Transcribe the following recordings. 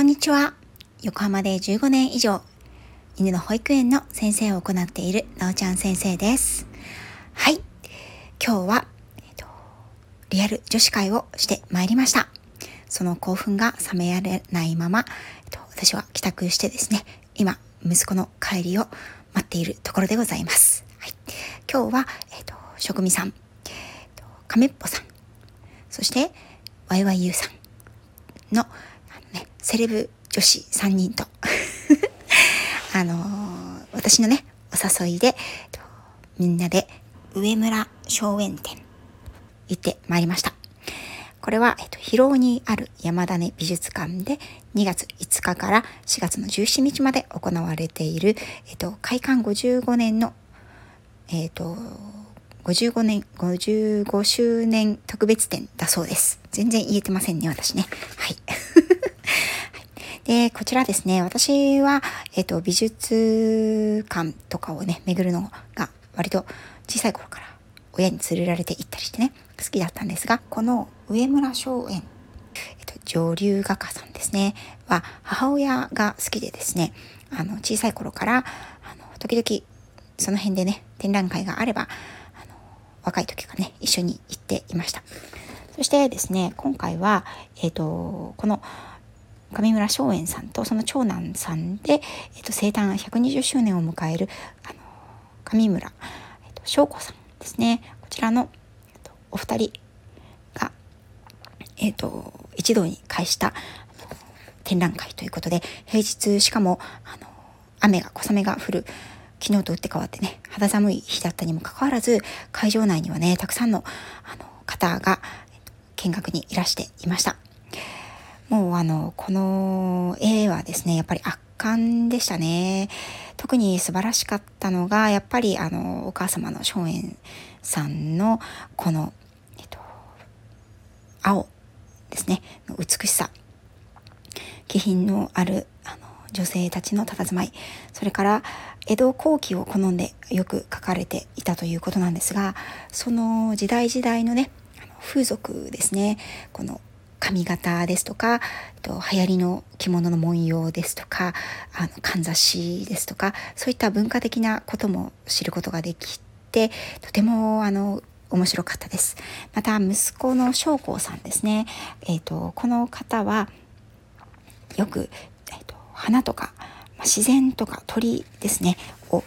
こんにちは。横浜で15年以上、犬の保育園の先生を行っているなおちゃん先生です。はい。今日は、えっと、リアル女子会をしてまいりました。その興奮が冷められないまま、えっと、私は帰宅してですね、今、息子の帰りを待っているところでございます。はい。今日は、えっと、職味さん、えっと、亀っぽさん、そして、YYU さんの、セレブ女子3人と あのー、私のね、お誘いで、みんなで上村松園店行ってまいりました。これは、えっと、広尾にある山種美術館で2月5日から4月の17日まで行われている、えっと、開館55年の、えっと、55年、55周年特別展だそうです。全然言えてませんね、私ね。はい。で、こちらですね、私は、えっ、と、美術館とかをね、巡るのが割と小さい頃から親に連れられて行ったりしてね、好きだったんですが、この上村松園、えっと、上流画家さんですね、は母親が好きでですね、あの、小さい頃から、あの、時々その辺でね、展覧会があれば、あの若い時からね、一緒に行っていました。そしてですね、今回は、えっ、ー、と、この上村松園さんとその長男さんで、えっ、と、生誕120周年を迎える、あの、上村、えっ、と、翔子さんですね。こちらの、えっと、お二人が、えっ、と、一堂に会した展覧会ということで、平日しかも、あの、雨が、小雨が降る、昨日と打って変わってね、肌寒い日だったにもかかわらず、会場内にはね、たくさんのあの方が見学にいらしていました。もうあの、この絵はですね、やっぱり圧巻でしたね。特に素晴らしかったのが、やっぱりあの、お母様の松園さんのこの、えっと、青ですね、美しさ。気品のあるあの女性たちの佇まいそれから江戸後期を好んでよく書かれていたということなんですがその時代時代のね風俗ですねこの髪型ですとかと流行りの着物の文様ですとかあのかんざしですとかそういった文化的なことも知ることができてとてもあの面白かったです。また息子の将校さんですね。えっ、ー、とこの方はよくえっ、ー、と花とか、まあ、自然とか鳥ですねを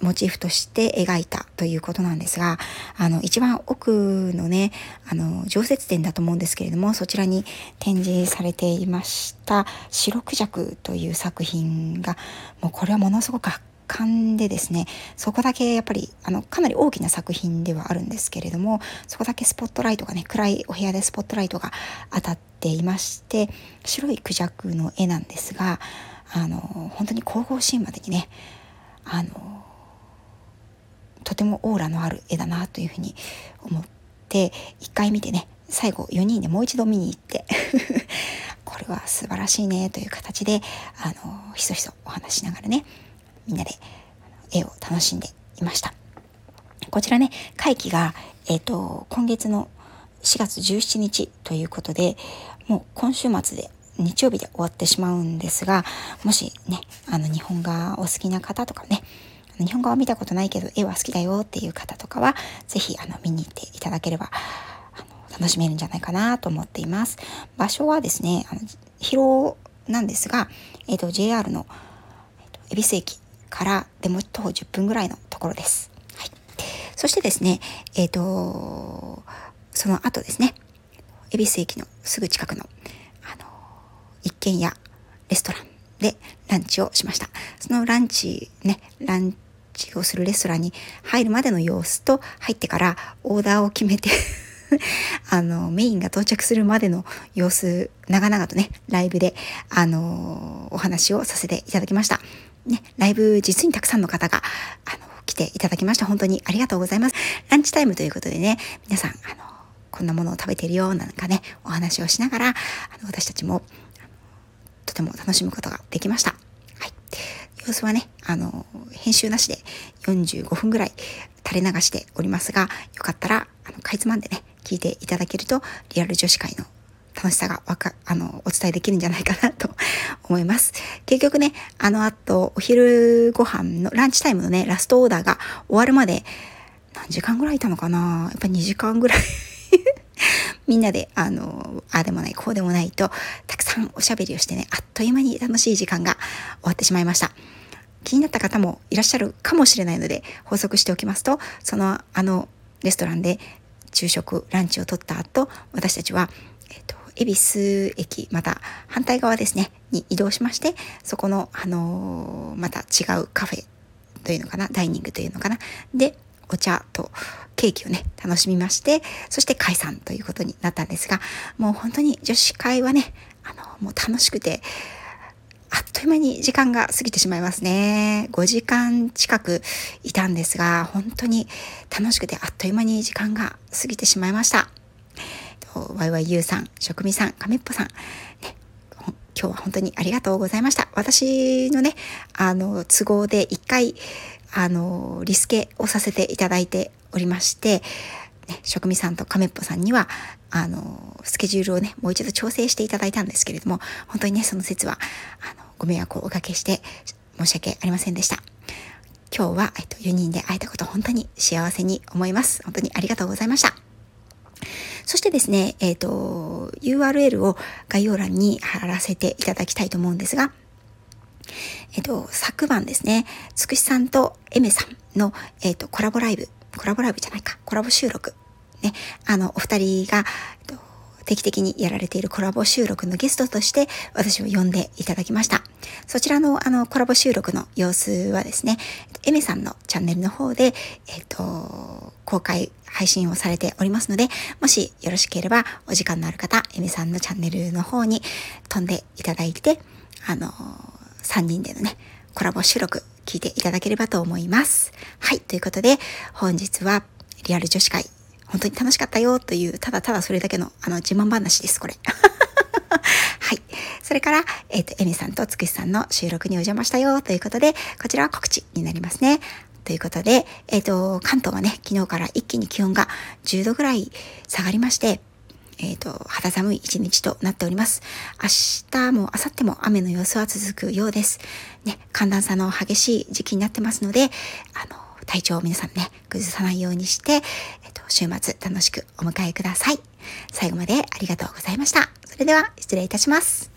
モチーフとして描いたということなんですがあの一番奥のねあの常設展だと思うんですけれどもそちらに展示されていました「白クジャク」という作品がもうこれはものすごく圧巻でですねそこだけやっぱりあのかなり大きな作品ではあるんですけれどもそこだけスポットライトがね暗いお部屋でスポットライトが当たっていまして白いクジャクの絵なんですがあの本当に神々しいまでにねあのとてもオーラのある絵だなというふうに思って一回見てね最後4人でもう一度見に行って これは素晴らしいねという形であのひそひそお話しながらねみんなで絵を楽しんでいました。こちらね会期が、えーと、今月の4月17日ということでもう今週末で日曜日で終わってしまうんですがもしねあの日本画お好きな方とかね日本画は見たことないけど絵は好きだよっていう方とかは是非あの見に行っていただければ楽しめるんじゃないかなと思っています場所はですねあの広なんですが、えーと、JR の、えーと恵比寿駅からでも徒歩10分ぐらいのところです。はい、そしてですねえっ、ー、とその後ですね恵比寿駅のすぐ近くの軒家レストランでランチをしました。そのランチねランチをするレストランに入るまでの様子と入ってからオーダーを決めて あのメインが到着するまでの様子長々とねライブであのお話をさせていただきました。ねライブ実にたくさんの方があの来ていただきました。本当にありがとうございます。ランチタイムということでね皆さんあのこんなものを食べてるよなんかねお話をしながらあの私たちもも楽しむことができました。はい。様子はね、あの、編集なしで45分ぐらい垂れ流しておりますが、よかったら、あの、かいつまんでね、聞いていただけると、リアル女子会の楽しさがわか、あの、お伝えできるんじゃないかなと 思います。結局ね、あの後、お昼ご飯の、ランチタイムのね、ラストオーダーが終わるまで、何時間ぐらいいたのかな？やっぱ2時間ぐらいみんなで、あの、ああでもない、こうでもないと、たくさんおしゃべりをしてね、あっという間に楽しい時間が終わってしまいました。気になった方もいらっしゃるかもしれないので、補足しておきますと、その、あの、レストランで昼食、ランチを取った後、私たちは、えっと、恵比寿駅、また反対側ですね、に移動しまして、そこの、あの、また違うカフェというのかな、ダイニングというのかな、で、お茶とケーキをね、楽しみまして、そして解散ということになったんですが、もう本当に女子会はね、あの、もう楽しくて、あっという間に時間が過ぎてしまいますね。5時間近くいたんですが、本当に楽しくてあっという間に時間が過ぎてしまいました。YYU さん、職味さん、亀っぽさん、ね、今日は本当にありがとうございました。私のね、あの、都合で一回、あの、リスケをさせていただいておりまして、ね、職味さんと亀っぽさんには、あの、スケジュールをね、もう一度調整していただいたんですけれども、本当にね、その説は、あの、ご迷惑をおかけして、申し訳ありませんでした。今日は、えっと、4人で会えたこと本当に幸せに思います。本当にありがとうございました。そしてですね、えっ、と、URL を概要欄に貼らせていただきたいと思うんですが、えっ、と、昨晩ですね、つくしさんとエメさんの、えっ、と、コラボライブ、コラボライブじゃないか、コラボ収録、ね、あの、お二人が、えっと定期的にやられているコラボ収録のゲストとして私を呼んでいただきました。そちらのあのコラボ収録の様子はですね、エメさんのチャンネルの方で、えっ、と、公開配信をされておりますので、もしよろしければお時間のある方、エメさんのチャンネルの方に飛んでいただいて、あの、3人でのね、コラボ収録聞いていただければと思います。はい、ということで本日はリアル女子会本当に楽しかったよという、ただただそれだけの、あの、自慢話です、これ。はい。それから、えっ、ー、と、エミさんとつくしさんの収録にお邪魔したよということで、こちらは告知になりますね。ということで、えっ、ー、と、関東はね、昨日から一気に気温が10度ぐらい下がりまして、えっ、ー、と、肌寒い一日となっております。明日も明後日も雨の様子は続くようです。ね、寒暖差の激しい時期になってますので、あの、体調を皆さんね、崩さないようにして、えっと、週末楽しくお迎えください。最後までありがとうございました。それでは失礼いたします。